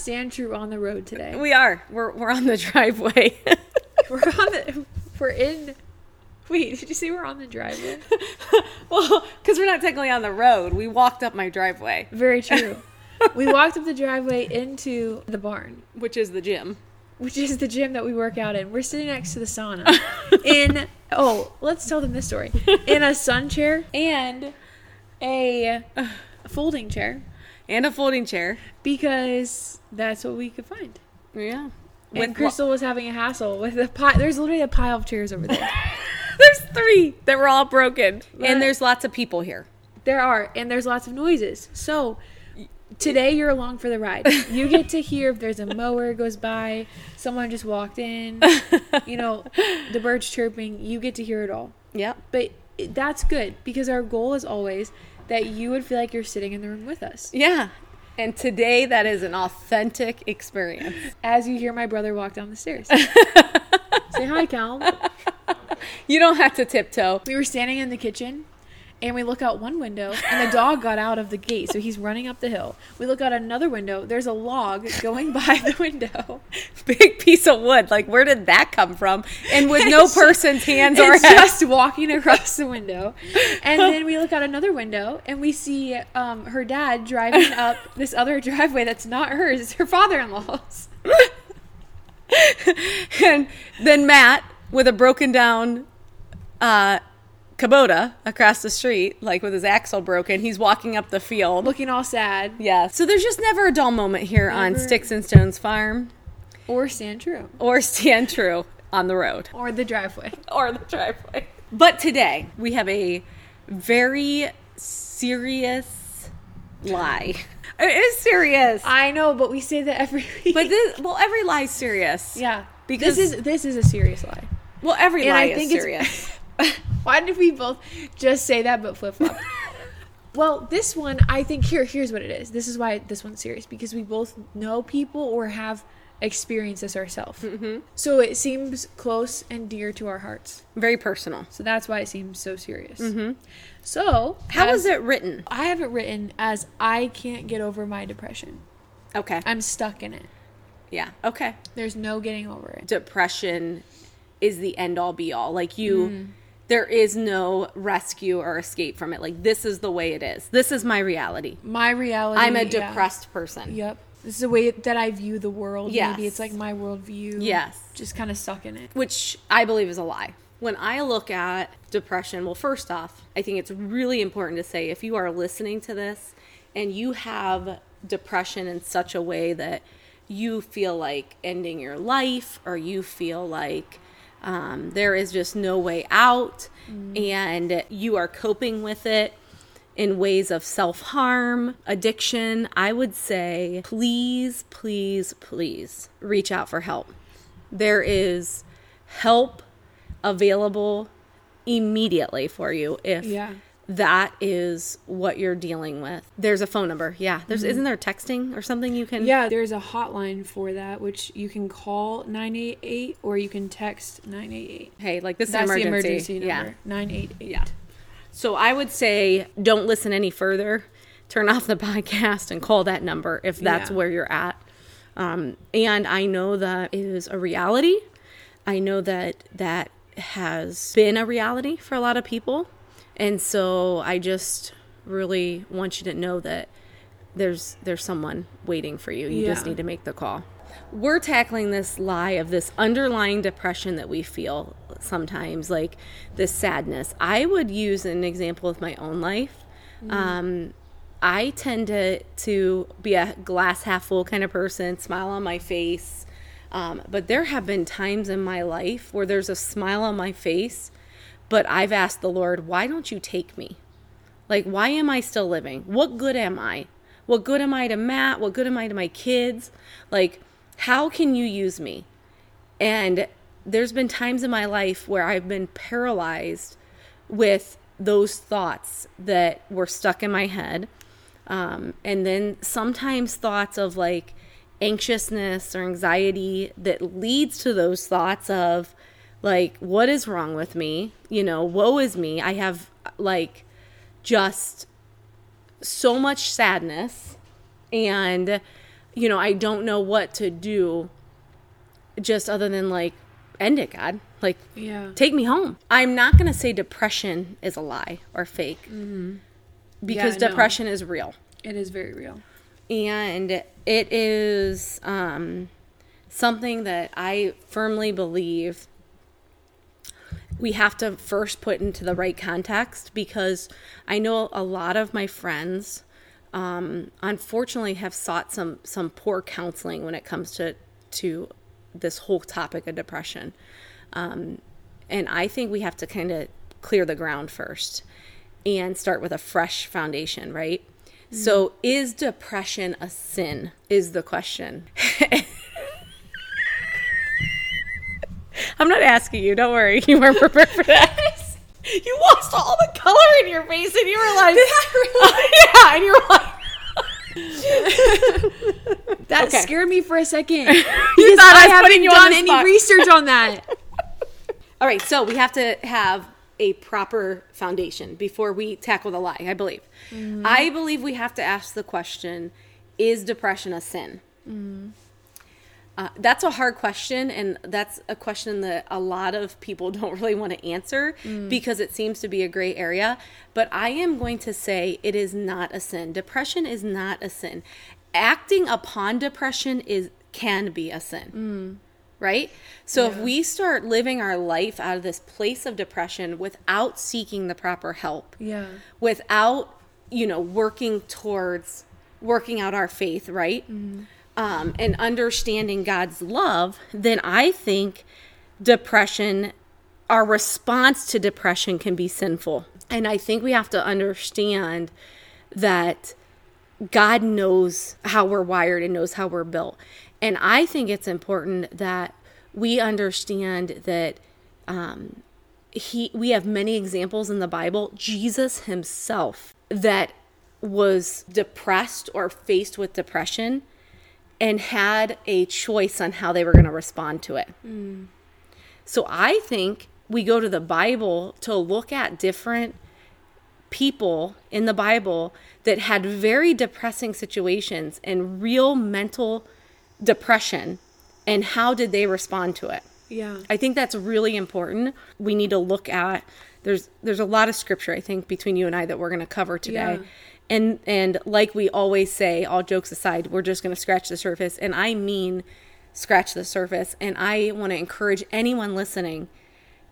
stand true on the road today. We are. We're we're on the driveway. We're on the. We're in. Wait, did you see we're on the driveway? well, because we're not technically on the road. We walked up my driveway, Very true. we walked up the driveway into the barn, which is the gym. which is the gym that we work out in. We're sitting next to the sauna. in oh, let's tell them this story. In a sun chair and a folding chair And a folding chair. because that's what we could find. Yeah. And Kristel was having a hassle with a pile. There's literally a pile of chairs over there. there's three that were all broken. And there's lots of people here. There are, and there's lots of noises. So today you're along for the ride. You get to hear if there's a mower goes by, someone just walked in, you know, the birds chirping. You get to hear it all. Yeah. But that's good because our goal is always that you would feel like you're sitting in the room with us. Yeah. And today that is an authentic experience. As you hear my brother walk down the stairs. Say hi, Cal. You don't have to tiptoe. We were standing in the kitchen and we look out one window and the dog got out of the gate. So he's running up the hill. We look out another window. There's a log going by the window. Big piece of wood. Like where did that come from? And with no person's hands or head. just walking across the window. And then we look out another window and we see um, her dad driving up this other driveway that's not hers. It's her father-in-law's. And then Matt with a broken down uh Kubota across the street, like with his axle broken, he's walking up the field. looking all sad Yeah. So there's just never a dull moment here on Sticks and Stones Farm or stand true or Stand True on the road or the driveway or the driveway. But today we have a very serious lie. It is serious. i know but we say that every week But this, well, every lie is serious. yeah Because- this is this is a serious lie Well, every lie I is serious. Why did we both just say that but flip flop? well, this one, I think here here's what it is. This is why this one's serious because we both know people or have experienced this ourselves. Mm-hmm. So it seems close and dear to our hearts. very personal. So that's why it seems so serious. Mm-hmm. So How as- is it written? I have it written as I can't get over my depression. Okay. I'm stuck in it. Yeah. Okay. There's no getting over it. Depression is the end all be all. Like you, there is no rescue or escape from it. Like this is the way it is. This is my reality. My reality. I'm a yeah. depressed person. Yep. This is the way that I view the world. Yes. Maybe it's like my worldview. Yes. Just kind of stuck in it. which I believe is a lie. When I look at depression, well, first off, I think it's really important to say if you are listening to this and you have depression in such a way that you feel like ending your life or you feel like um, there is just no way out and you are coping with it in ways of self harm, addiction, I would say please, please, please reach out for help. There is help available immediately for you if Yeah. That is what you're dealing with. There's a phone number. Yeah. There's isn't there texting or something you can Yeah, there's a hotline for that, which you can call 988 or you can text 988. Hey, like this is That's the emergency. emergency Yeah. number. 988. Yeah. So I would say don't listen any further. Turn off the podcast and call that number if that's Yeah. where you're at. Um, and I know that is a reality. I know that that has been a reality for a lot of people. And so I just really want you to know that there's there's someone waiting for you. You just need to make the call. We're tackling this lie of this underlying depression that we feel sometimes, like this sadness. I would use an example of my own life. Um, I tend to to be a glass half full kind of person, smile on my face. Um, but there have been times in my life where there's a smile on my face, but I've asked the Lord, why don't you take me? Like, why am I still living? What good am I? What good am I to Matt? What good am I to my kids? Like, how can you use me? And there's been times in my life where I've been paralyzed with those thoughts that were stuck in my head. Um, and then sometimes thoughts of like anxiousness or anxiety that leads to those thoughts of like, what is wrong with me? You know, woe is me. I have like just so much sadness and you know, I don't know what to do just other than like end it, God. Like Yeah. take me home. I'm not going to say depression is a lie or fake. Because Mm-hmm. Yeah, no. depression is real. It is very real. And it is um, something that I firmly believe we have to first put into the right context because I know a lot of my friends um, unfortunately have sought some some poor counseling when it comes to to this whole topic of depression. Um, and I think we have to kind of clear the ground first and start with a fresh foundation, right? So, is depression a sin? Is the question. I'm not asking you. Don't worry. You weren't prepared for that. You lost all the color in your face, and you were like, "Yeah," and you were like, That Okay. scared me for a second. "You thought I, I haven't done on any spot." research on that. All right, so we have to have a proper foundation before we tackle the lie, I believe. Mm-hmm. I believe we have to ask the question Is depression a sin? Mm-hmm. Uh, that's a hard question, and that's a question that a lot of people don't really want to answer mm. because it seems to be a gray area. But I am going to say it is not a sin. Depression is not a sin. Acting upon depression is can be a sin mm. right? So if we start living our life out of this place of depression without seeking the proper help, Yeah. without, you know, working towards working out our faith, right? Mm-hmm. Um, and understanding God's love, then I think depression, our response to depression can be sinful. And I think we have to understand that God knows how we're wired and knows how we're built. And I think it's important that we understand that um, he we have many examples in the Bible, Jesus himself that was depressed or faced with depression and had a choice on how they were going to respond to it. Mm. So I think we go to the Bible to look at different people in the Bible that had very depressing situations and real mental depression and how did they respond to it. Yeah. I think that's really important. We need to look at there's there's a lot of scripture I think between you and I that we're going to cover today. Yeah. And and like we always say, all jokes aside, we're just going to scratch the surface and I mean scratch the surface and I want to encourage anyone listening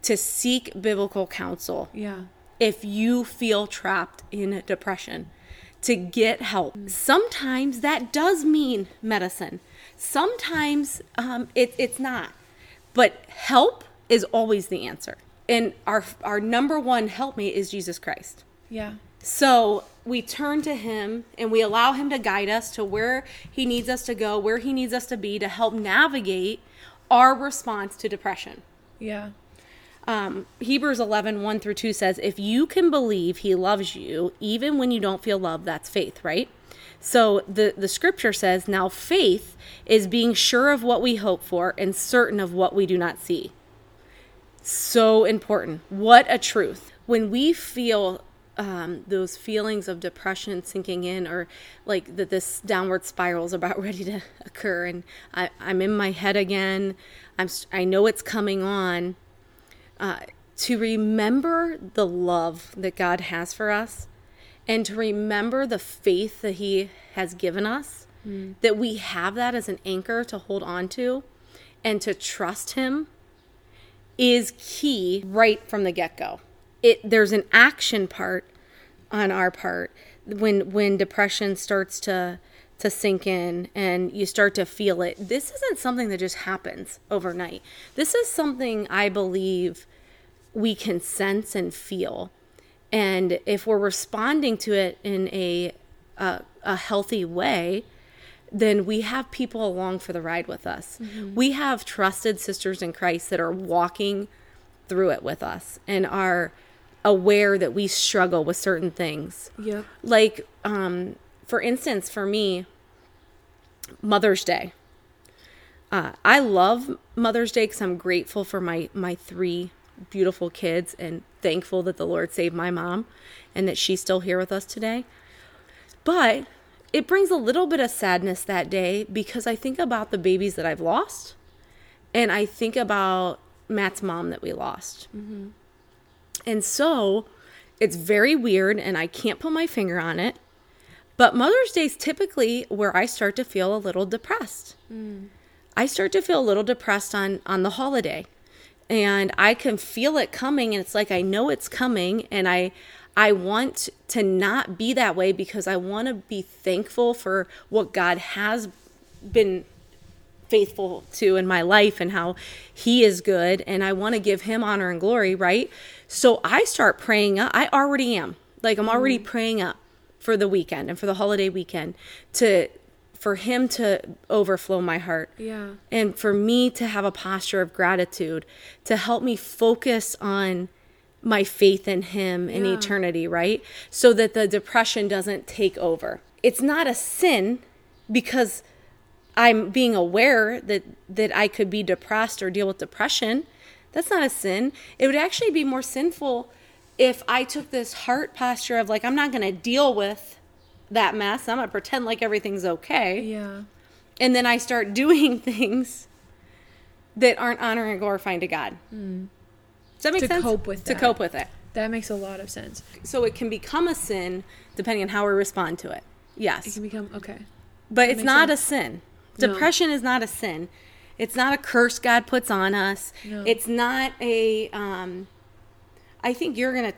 to seek biblical counsel Yeah. if you feel trapped in depression to get help. Sometimes that does mean medicine. Sometimes um, it, it's not. But help is always the answer. And our our number one helpmate is Jesus Christ. Yeah. So we turn to him and we allow him to guide us to where he needs us to go, where he needs us to be to help navigate our response to depression Yeah. um, Hebrews 11, 1 through 2 says, If you can believe he loves you, even when you don't feel love, that's faith, right? So the, the scripture says, Now faith is being sure of what we hope for and certain of what we do not see. So important. What a truth. When we feel um, those feelings of depression sinking in, or like that this downward spiral is about ready to occur, and I, I'm in my head again, I'm, I know it's coming on. Uh, to remember the love that God has for us and to remember the faith that He has given us, that we have that as an anchor to hold on to and to trust Him is key right from the get go. It there's an action part on our part when when depression starts to to sink in and you start to feel it. This isn't something that just happens overnight. This is something I believe we can sense and feel. And if we're responding to it in a a, a healthy way, then we have people along for the ride with us. Mm-hmm. We have trusted sisters in Christ that are walking through it with us and are aware that we struggle with certain things. Yep. Like, um, for instance, for me, Mother's Day. Uh, I love Mother's Day because I'm grateful for my my three beautiful kids and thankful that the Lord saved my mom and that she's still here with us today. But it brings a little bit of sadness that day because I think about the babies that I've lost and I think about Matt's mom that we lost. And so it's very weird and I can't put my finger on it. But Mother's Day is typically where I start to feel a little depressed. Mm. I start to feel a little depressed on on the holiday. And I can feel it coming and it's like I know it's coming and I I want to not be that way because I want to be thankful for what God has been faithful to in my life and how he is good and I want to give him honor and glory, right? So I start praying up. I already am. Like I'm already mm. praying up for the weekend and for the holiday weekend to for him to overflow my heart. Yeah. And for me to have a posture of gratitude to help me focus on my faith in him in Yeah. eternity, right? So that the depression doesn't take over. It's not a sin because I'm being aware that that I could be depressed or deal with depression. That's not a sin. It would actually be more sinful if I took this heart posture of like I'm not going to deal with that mess. I'm going to pretend like everything's okay. Yeah. And then I start doing things that aren't honoring and glorifying to God. Hmm. Does that make To sense? cope with to that. cope with it. That makes a lot of sense. So it can become a sin depending on how we respond to it. Yes. It can become okay. But it's not sense. a sin. No. Depression is not a sin. It's not a curse God puts on us. No. It's not a. Um, I think you're going to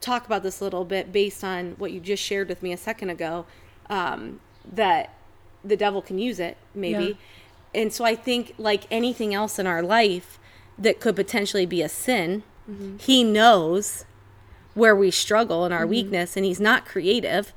talk about this a little bit based on what you just shared with me a second ago. Um, that the devil can use it, maybe. And so I think, like anything else in our life that could potentially be a sin, Mm-hmm. he knows where we struggle and our Mm-hmm. weakness, and he's not creative.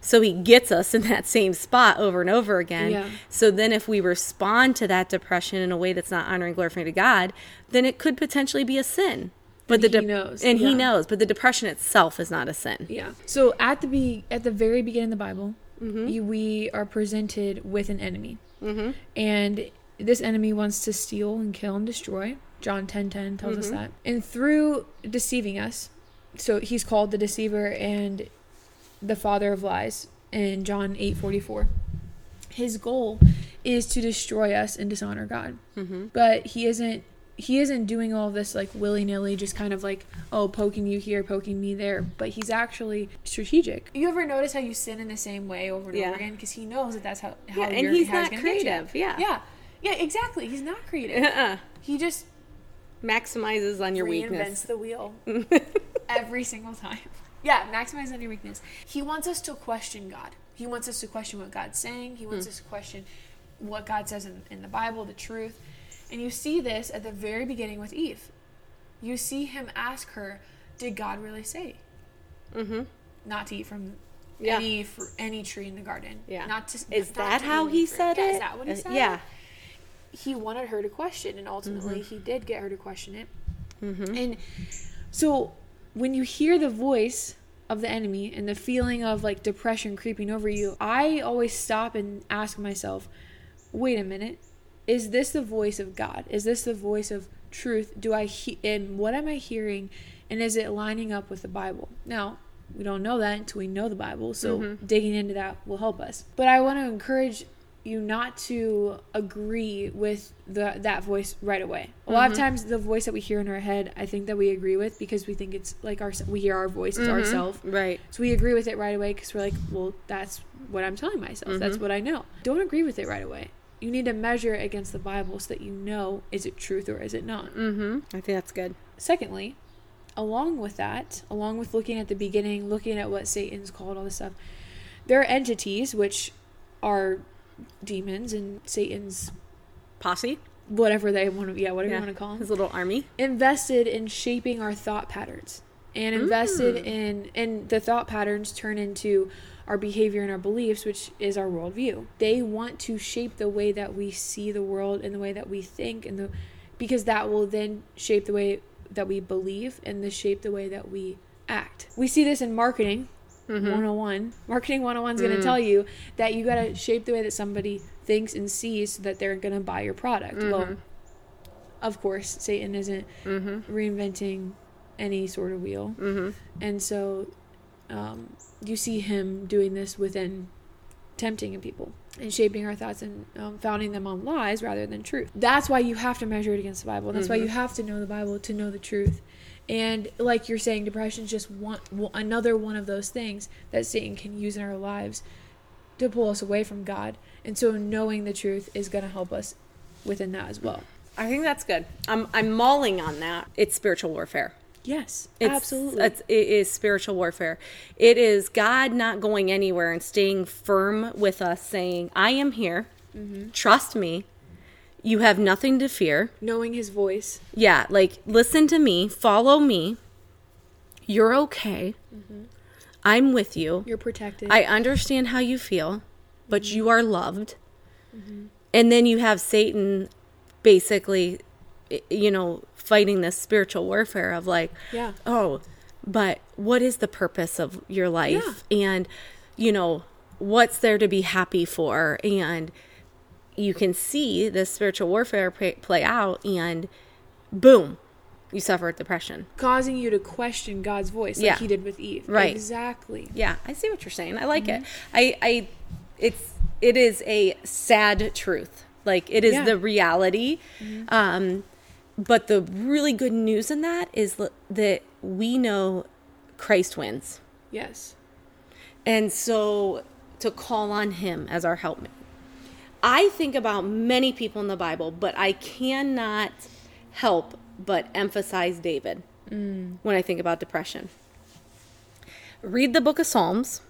So he gets us in that same spot over and over again. Yeah. So then, if we respond to that depression in a way that's not honoring, glorifying to God, then it could potentially be a sin. But And the he knows, and yeah. he knows. But the depression itself is not a sin. Yeah. So at the be at the very beginning of the Bible, Mm-hmm. you, we are presented with an enemy, mm-hmm. and this enemy wants to steal and kill and destroy. John ten ten tells Mm-hmm. us that, and through deceiving us, so he's called the deceiver and the father of lies in John eight forty four. His goal is to destroy us and dishonor God, Mm-hmm. but he isn't. He isn't doing all this like willy nilly, just kind of like, oh, poking you here, poking me there. But he's actually strategic. You ever notice how you sin in the same way over and Yeah. over again? Because he knows that that's how, how Yeah, and he's not gonna get you. creative, yeah. Yeah. Yeah, exactly. He's not creative. Uh-uh. he just Maximizes on your reinvents weakness. Reinvents the wheel every single time. Yeah, maximize on your weakness. He wants us to question God. He wants us to question what God's saying. He wants us to question what God says in, in the Bible, the truth. And you see this at the very beginning with Eve. You see him ask her, Did God really say Mm-hmm. not to eat from Yeah. any any tree in the garden? Yeah. Not to, Is not that to how he fruit. said Yeah, it? Is that what he Uh, said? yeah. He wanted her to question, and ultimately Mm-hmm. he did get her to question it. And so when you hear the voice of the enemy and the feeling of like depression creeping over you, I always stop and ask myself, wait a minute, is this the voice of God? Is this the voice of truth? Do I he- and what am I hearing and is it lining up with the Bible? Now, we don't know that until we know the Bible, so mm-hmm. digging into that will help us. But I want to encourage you not to agree with the that voice right away. A lot of mm-hmm. times the voice that we hear in our head, I think that we agree with because we think it's like our we hear our voice it's mm-hmm. ourself. Right. So we agree with it right away because we're like, well, that's what I'm telling myself. That's mm-hmm. what I know. Don't agree with it right away. You need to measure it against the Bible so that you know is it truth or is it not. Mm-hmm. I think that's good. Secondly, along with that, along with looking at the beginning, looking at what Satan's called, all this stuff, there are entities which are demons and Satan's Posse. whatever they want to, yeah, whatever Yeah. you want to call them His little army. invested in shaping our thought patterns and invested Mm. in and the thought patterns turn into our behavior and our beliefs which is our worldview they want to shape the way that we see the world and the way that we think and the because that will then shape the way that we believe and the shape the way that we act we see this in marketing Mm-hmm. 101 marketing 101 is going Mm. to tell you that you got to shape the way that somebody thinks and sees so that they're going to buy your product Mm-hmm. well of course satan isn't Mm-hmm. reinventing any sort of wheel Mm-hmm. and so um, you see him doing this within tempting people and shaping our thoughts and um, founding them on lies rather than truth. That's why you have to measure it against the Bible. That's why you have to know the Bible to know the truth. And like you're saying, depression is just one well, another one of those things that Satan can use in our lives to pull us away from God. And so knowing the truth is going to help us within that as well. I think that's good. I'm I'm mauling on that. It's spiritual warfare. Yes, It's, absolutely. It's, it is spiritual warfare. It is God not going anywhere and staying firm with us, saying, "I am here. Mm-hmm. Trust me. You have nothing to fear." knowing his voice. Yeah, like listen to me, follow me. You're okay. Mm-hmm. I'm with you. You're protected. I understand how you feel, but mm-hmm. you are loved. Mm-hmm. And then you have Satan basically, you know, fighting this spiritual warfare of like, Yeah. oh, but what is the purpose of your life? And, you know, what's there to be happy for? And you can see this spiritual warfare play, out, and boom, you suffer depression. causing you to question God's voice like Yeah. he did with Eve. Right. Exactly. Yeah, I see what you're saying. I like it. I, I, it's, it is a sad truth. Like it is Yeah. the reality. Um, but the really good news in that is that we know Christ wins, Yes. and so to call on Him as our helpmate. I think about many people in the Bible, but I cannot help but emphasize David when I think about depression. Read the book of Psalms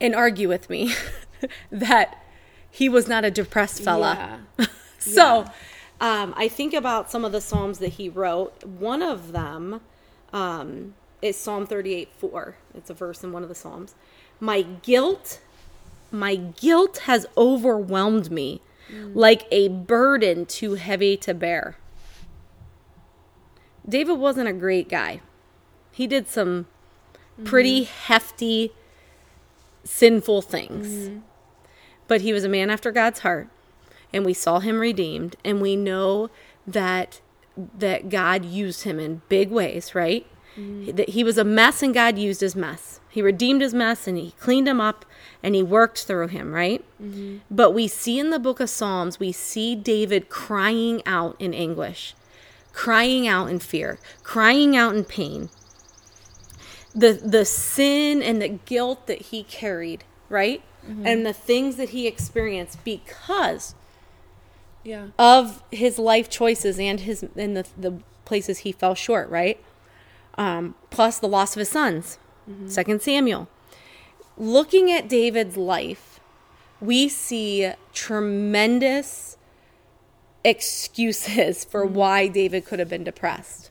and argue with me that he was not a depressed fella. Yeah. So um, I think about some of the Psalms that he wrote. One of them um, is Psalm 38 4. It's a verse in one of the Psalms. My guilt, my guilt has overwhelmed me like a burden too heavy to bear. David wasn't a great guy. He did some pretty mm-hmm. hefty, sinful things. Mm-hmm. But he was a man after God's heart, and we saw him redeemed, and we know that that God used him in big ways, right? Mm-hmm. That he was a mess and God used his mess. He redeemed his mess and he cleaned him up and he worked through him, right? But we see in the book of Psalms, we see David crying out in anguish, crying out in fear, crying out in pain. The the sin and the guilt that he carried, right? And the things that he experienced because Yeah. of his life choices and his and the the places he fell short, right? Um, plus the loss of his sons, Mm-hmm. Second Samuel. Looking at David's life, we see tremendous excuses for mm-hmm. why David could have been depressed.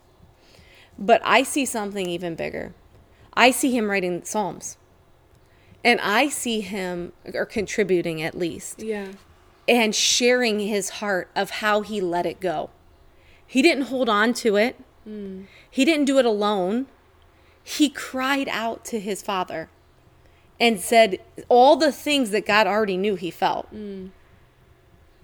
But I see something even bigger. I see him writing Psalms. And I see him, or contributing at least, Yeah. and sharing his heart of how he let it go. He didn't hold on to it. Mm. He didn't do it alone. He cried out to his father and said all the things that God already knew he felt.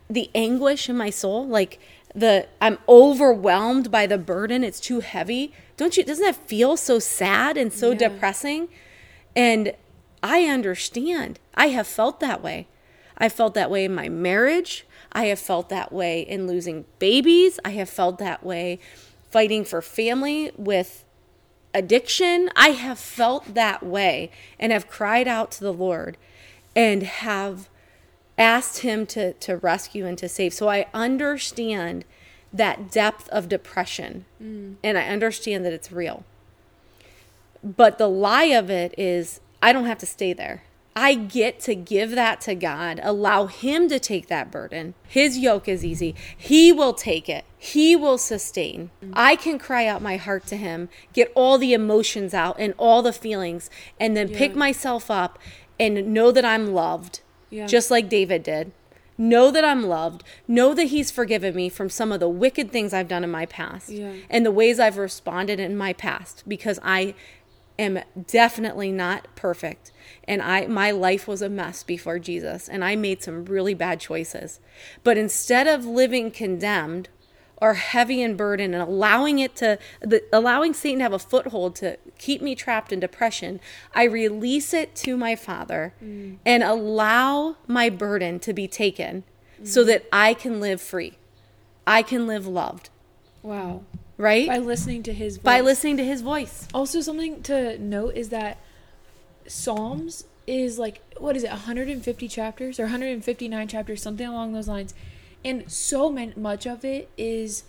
The anguish in my soul, like the I'm overwhelmed by the burden, it's too heavy. Don't you doesn't that feel so sad and so Yeah. depressing? And I understand. I have felt that way. I felt that way in my marriage. I have felt that way in losing babies. I have felt that way fighting for family with addiction. I have felt that way and have cried out to the Lord and have asked Him to, to rescue and to save. So I understand that depth of depression mm. and I understand that it's real. But the lie of it is, I don't have to stay there. I get to give that to God, allow Him to take that burden. His yoke is easy. He will take it, He will sustain. I can cry out my heart to Him, get all the emotions out and all the feelings, and then pick myself up and know that I'm loved, Yeah. just like David did. Know that I'm loved. Know that He's forgiven me from some of the wicked things I've done in my past Yeah. and the ways I've responded in my past because I am definitely not perfect and I my life was a mess before Jesus and I made some really bad choices. But instead of living condemned or heavy and burdened and allowing it to the, allowing Satan to have a foothold to keep me trapped in depression, I release it to my Father Mm. and allow my burden to be taken Mm. so that I can live free. I can live loved, Wow. right? By listening to his voice. By listening to his voice. Also, something to note is that Psalms is like what is it, 150 chapters or 159 chapters, something along those lines, and so man- much of it is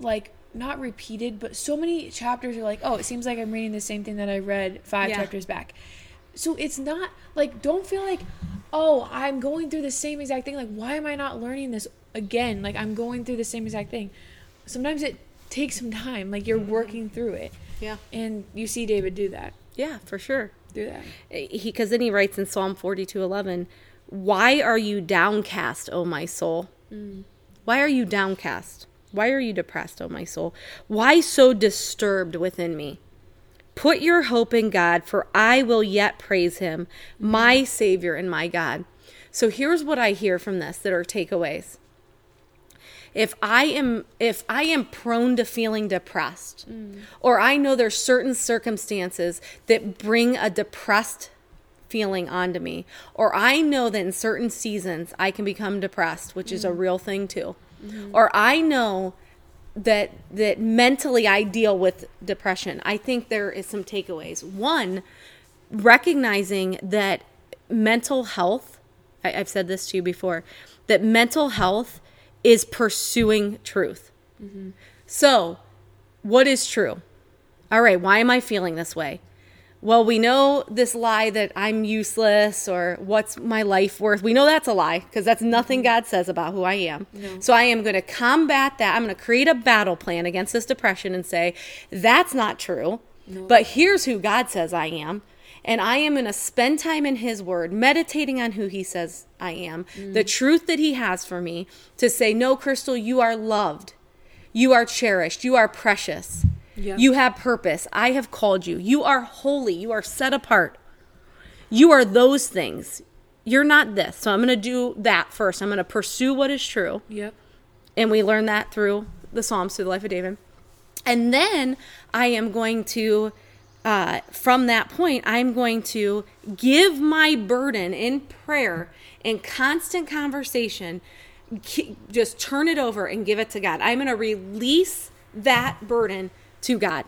like not repeated, but so many chapters are like, oh, it seems like I'm reading the same thing that I read five Yeah. chapters back. So it's not like don't feel like, oh, I'm going through the same exact thing. Like, why am I not learning this again? Like, I'm going through the same exact thing. Sometimes it takes some time. Like you're mm-hmm. working through it. Yeah. And you see David do that. Yeah, for sure. Do that. Eh, he because then he writes in Psalm 42:11, "Why are you downcast, O my soul? Mm. Why are you downcast? Why are you depressed, O my soul? Why so disturbed within me? Put your hope in God, for I will yet praise him, my mm. savior and my God." So here's what I hear from this that are takeaways. If I am if I am prone to feeling depressed mm. or I know there's certain circumstances that bring a depressed feeling onto me or I know that in certain seasons I can become depressed, which is a mm. real thing too. Mm-hmm. Or I know that that mentally I deal with depression. I think there is some takeaways. One, recognizing that mental health, I, I've said this to you before, that mental health is pursuing truth. So, what is true? All right, why am I feeling this way? Well, we know this lie that I'm useless or what's my life worth. We know that's a lie because that's nothing mm-hmm. God says about who I am. So I am going to combat that. I'm going to create a battle plan against this depression and say, that's not true. But here's who God says I am. And I am going to spend time in His Word, meditating on who He says I am, the mm. truth that He has for me, to say, No, Kristel, you are loved. You are cherished. You are precious. Yeah. You have purpose. I have called you. You are holy. You are set apart. You are those things. You're not this. So I'm going to do that first. I'm going to pursue what is true. Yep. And we learn that through the Psalms, through the life of David. And then I am going to, uh, from that point, I'm going to give my burden in prayer and constant conversation, just turn it over and give it to God. I'm going to release that burden to God.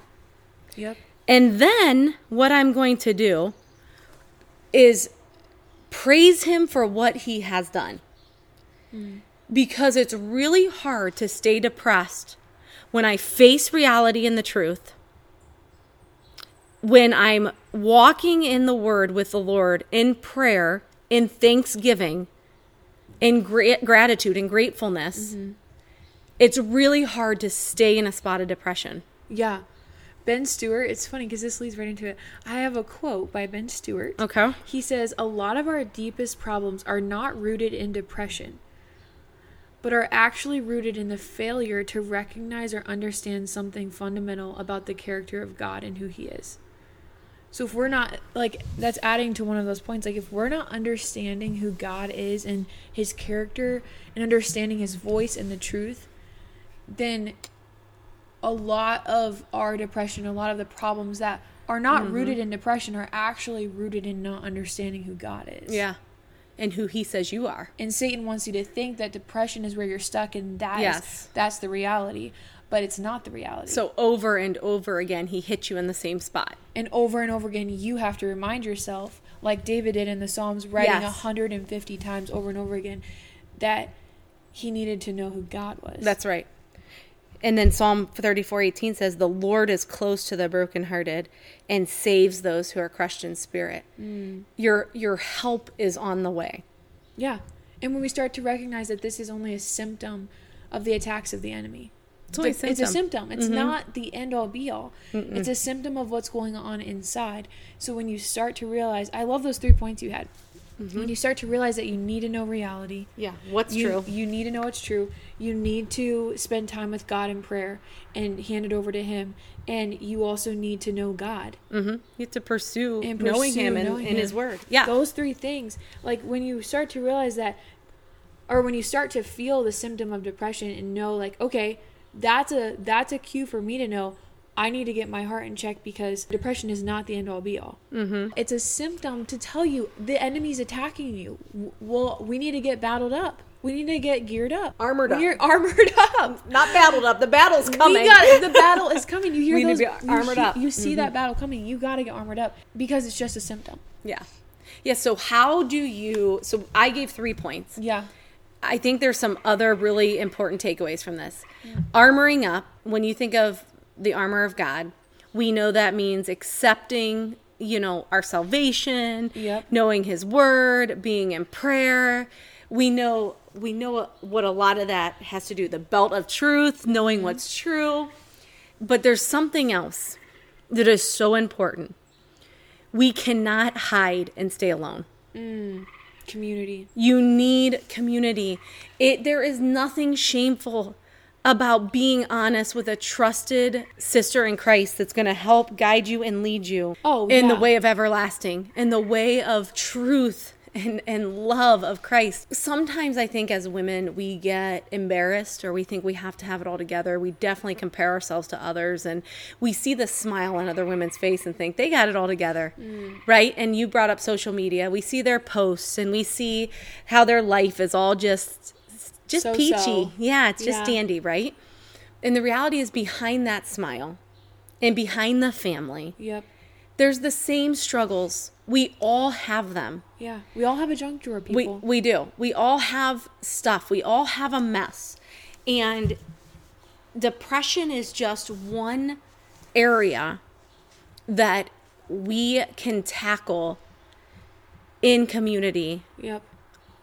Yep. And then what I'm going to do is praise him for what he has done. Because it's really hard to stay depressed when I face reality and the truth. When I'm walking in the word with the Lord in prayer, in thanksgiving, in gra- gratitude and gratefulness, mm-hmm. it's really hard to stay in a spot of depression. Yeah. Ben Stuart, it's funny because this leads right into it. I have a quote by Ben Stuart. Okay. He says, A lot of our deepest problems are not rooted in depression, but are actually rooted in the failure to recognize or understand something fundamental about the character of God and who He is. So if we're not, like, that's adding to one of those points. Like, if we're not understanding who God is and His character and understanding His voice and the truth, then a lot of our depression, a lot of the problems that are not Mm-hmm. rooted in depression are actually rooted in not understanding who God is. Yeah. And who he says you are. And Satan wants you to think that depression is where you're stuck and that is- Yes. that's the reality, but it's not the reality. So over and over again, he hits you in the same spot. and over and over again you have to remind yourself like David did in the Psalms writing a Yes. 150 times over and over again that he needed to know who God was. That's right. And then Psalm 34 18 says, The Lord is close to the brokenhearted and saves those who are crushed in spirit. Mm. Your, your help is on the way. Yeah. And when we start to recognize that this is only a symptom of the attacks of the enemy. It's a It's a symptom. It's not the end all be all. It's a symptom of what's going on inside. So when you start to realize, I love those three points you had. When you start to realize that you need to know reality, Yeah. What's you, true? You need to know what's true. You need to spend time with God in prayer and hand it over to Him. And you also need to know God. Mm-hmm. You have to pursue, And knowing him and, knowing and Him. his word. Yeah. Those three things. Like when you start to realize that, or when you start to feel the symptom of depression and know, like, okay, that's a that's a cue for me to know I need to get my heart in check because depression is not the end all be all. Mm-hmm. It's a symptom to tell you the enemy's attacking you. Well, we need to get battled up. We need to get geared up, Armored up. We're armored up. Not battled up. The battle's coming. We got the battle is coming. You hear We need those? to be you armored he- up. Mm-hmm. You see that battle coming. You got to get armored up because it's just a symptom. yeah. Yeah. So how do you? So I gave three points. Yeah. I think there's some other really important takeaways from this. Armoring up, when you think of the armor of God, we know that means accepting, you know, our salvation, Yep. knowing his word, being in prayer. We know we know what a lot of that has to do, the belt of truth, knowing mm-hmm. what's true. But there's something else that is so important. We cannot hide and stay alone. Mm. Community. You need community. It there is nothing shameful about being honest with a trusted sister in Christ that's going to help guide you and lead you Oh, in the way of everlasting, in the way of truth and, and love of Christ. Sometimes I think as women we get embarrassed or we think we have to have it all together. We definitely compare ourselves to others and we see the smile on other women's face and think they got it all together. Mm. Right? And you brought up social media. We see their posts and we see how their life is all just just So-so. peachy. Yeah, it's just Yeah. dandy, right? And the reality is behind that smile and behind the family, Yep. There's the same struggles. We all have them. Yeah. We all have a junk drawer, We people. we do. We all have stuff. We all have a mess. And depression is just one area that we can tackle in community yep.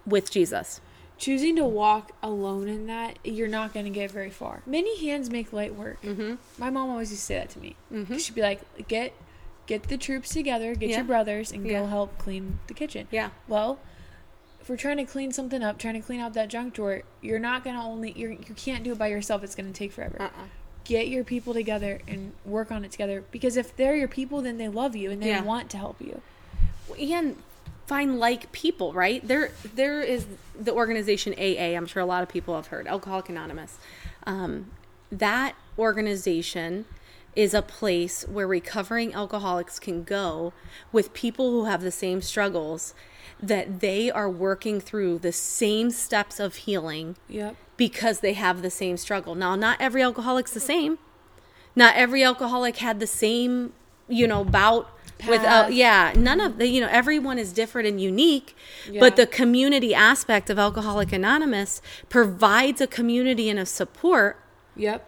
with Jesus. Choosing to walk alone in that, you're not going to get very far. Many hands make light work. Mm-hmm. My mom always used to say that to me. Mm-hmm. She'd be like, "Get, get the troops together, get Yeah. your brothers, and Yeah. go help clean the kitchen." Yeah. Well, if we're trying to clean something up, trying to clean out that junk drawer, you're not gonna only you're, you can't do it by yourself. It's gonna take forever. Uh-uh. Get your people together and work on it together. Because if they're your people, then they love you and they Yeah. want to help you. and find like people right there there is the organization aa i'm sure a lot of people have heard alcoholic anonymous um, that organization is a place where recovering alcoholics can go with people who have the same struggles that they are working through the same steps of healing Yep. because they have the same struggle. Now, not every alcoholic's the same. Not every alcoholic had the same, you know, bout with uh, yeah, none of the, you know, everyone is different and unique, Yeah. but the community aspect of Alcoholic Anonymous provides a community and a support Yep.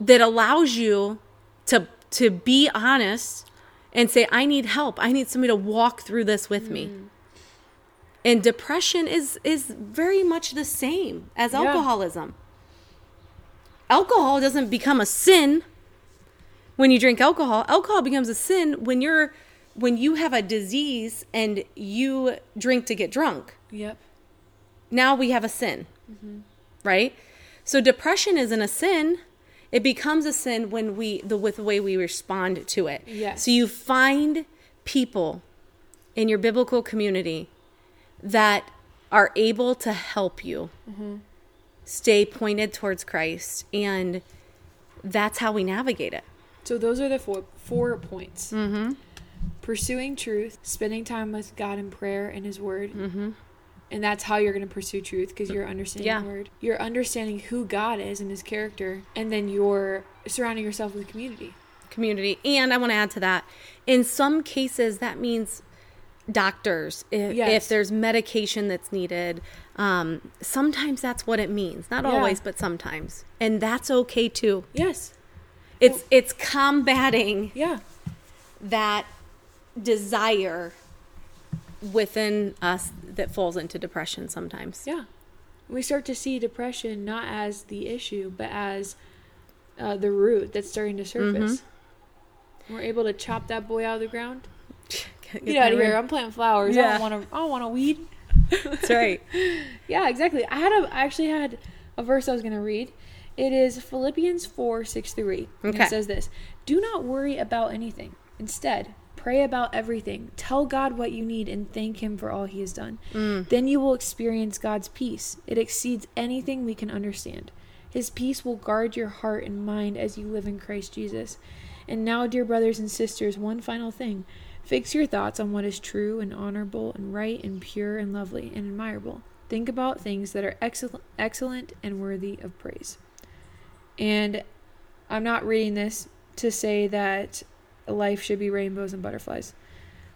that allows you to to be honest and say I need help. I need somebody to walk through this with me. Mm. And depression is is very much the same as Yeah. alcoholism. Alcohol doesn't become a sin when you drink alcohol. Alcohol becomes a sin when you're when you have a disease and you drink to get drunk Yep. now we have a sin Mm-hmm. right so depression isn't a sin it becomes a sin when we the with the way we respond to it Yes. so you find people in your biblical community that are able to help you Mm-hmm. stay pointed towards christ and that's how we navigate it So those are the four four points. Mm-hmm. Pursuing truth, spending time with God in prayer and His Word, mm-hmm. And that's how you're going to pursue truth because you're understanding Yeah. the Word. You're understanding who God is and His character, and then you're surrounding yourself with community. community. And I want to add to that. In some cases, that means doctors. If, Yes. if there's medication that's needed, um, sometimes that's what it means. Not Yeah. always, but sometimes, and that's okay too. Yes. It's it's combating Yeah. that desire within us that falls into depression sometimes. Yeah. We start to see depression not as the issue, but as uh, the root that's starting to surface. Mm-hmm. We're able to chop that boy out of the ground. Get Get out of here! I'm planting flowers. I Yeah. don't want to. I don't want to weed. That's right. Yeah, exactly. I had a. I actually had a verse I was going to read. It is Philippians four six through eight. Okay. It says this: Do not worry about anything. Instead, pray about everything. Tell God what you need and thank Him for all He has done. Mm. Then you will experience God's peace. It exceeds anything we can understand. His peace will guard your heart and mind as you live in Christ Jesus. And now, dear brothers and sisters, one final thing. Fix your thoughts on what is true and honorable and right and pure and lovely and admirable. Think about things that are excellent, excellent and worthy of praise. And I'm not reading this to say that life should be rainbows and butterflies.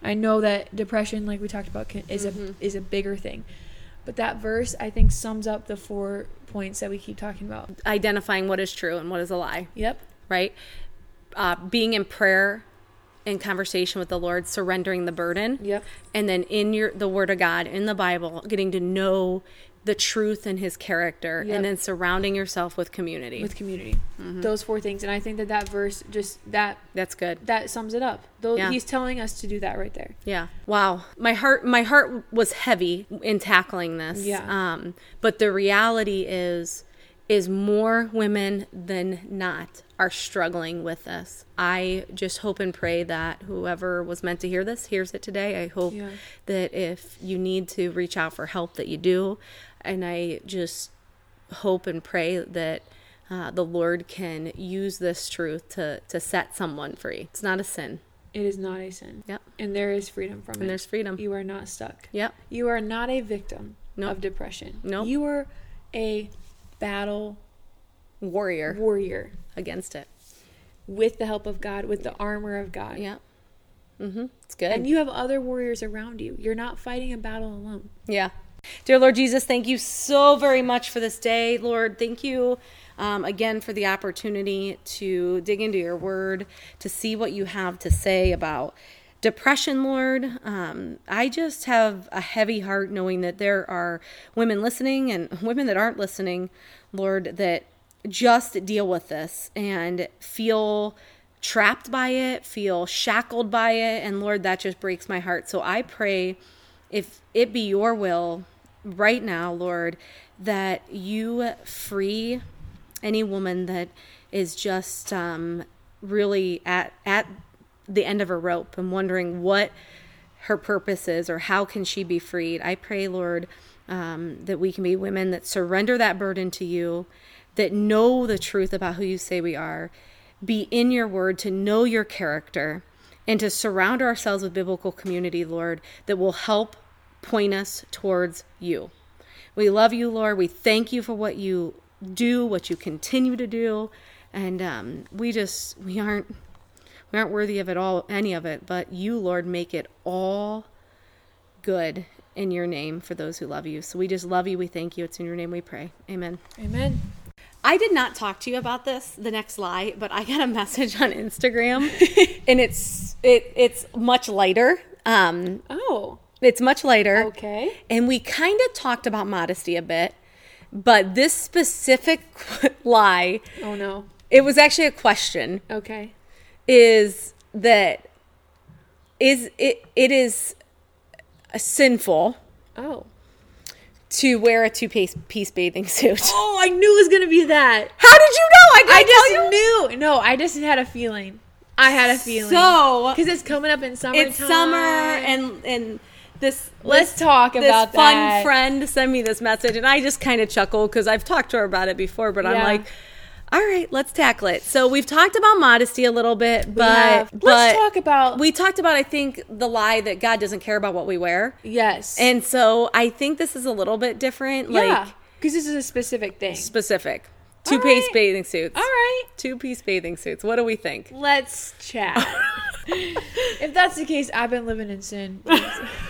I know that depression, like we talked about, can, is Mhm. a is a bigger thing, but that verse I think sums up the four points that we keep talking about. Identifying what is true and what is a lie, Yep. right? Uh, being in prayer, in conversation with the Lord, surrendering the burden, Yep. and then in your the Word of God, in the Bible, getting to know the truth and His character, Yep. and then surrounding yourself with community. With community, those four things, and I think that that verse just that That's good. that sums it up. Though Yeah. he's telling us to do that right there. Yeah. Wow. My heart my heart was heavy in tackling this. Yeah. Um but the reality is is more women than not are struggling with this. I just hope and pray that whoever was meant to hear this hears it today. I hope Yeah. that if you need to reach out for help that you do and I just hope and pray that uh, the Lord can use this truth to, to set someone free. It's not a sin. It is not a sin. Yep. And there is freedom from And it. And there's freedom. You are not stuck. Yep. You are not a victim Nope. of depression. Nope. You are a battle Warrior warrior against it. with the help of God, with the armor of God. Yeah. Mm-hmm. It's good. And you have other warriors around you. You're not fighting a battle alone. yeah. Dear Lord Jesus, thank you so very much for this day. Lord, thank you um, again for the opportunity to dig into your word, to see what you have to say about depression, Lord. Um, I just have a heavy heart knowing that there are women listening and women that aren't listening, Lord, that just deal with this and feel trapped by it, feel shackled by it. And Lord, that just breaks my heart. So I pray if it be your will right now, Lord, that you free any woman that is just um, really at at the end of a rope and wondering what her purpose is or how can she be freed. I pray, Lord, um, that we can be women that surrender that burden to you, that know the truth about who you say we are, be in your word to know your character, and to surround ourselves with biblical community, Lord, that will help point us towards you. We love you, Lord. We thank you for what you do, what you continue to do, and um, we just we aren't we aren't worthy of it all, any of it. But you, Lord, make it all good in your name for those who love you. So we just love you. We thank you. It's in your name we pray. Amen. Amen. I did not talk to you about this, the next lie, but I got a message on Instagram, and it's it it's much lighter. Um, Oh, it's much lighter. okay. And we kind of talked about modesty a bit, but this specific lie, Oh no. it was actually a question, Okay. is that is it it is sinful Oh. to wear a two piece piece bathing suit. Oh, I knew it was gonna be that. How did you know? I, I tell just knew. No, I just had a feeling. I had a feeling. So because it's coming up in summertime. it's summer and and this Let's this- talk this about fun that. friend sent me this message and I just kind of chuckle because I've talked to her about it before, but I'm like, all right, let's tackle it. So we've talked about modesty a little bit, but but let's talk about we talked about I think the lie that God doesn't care about what we wear, yes and so I think this is a little bit different, yeah like because this is a specific thing. specific. Two piece right. bathing suits. All right, Two piece bathing suits. What do we think? let's chat. if that's the case, I've been living in sin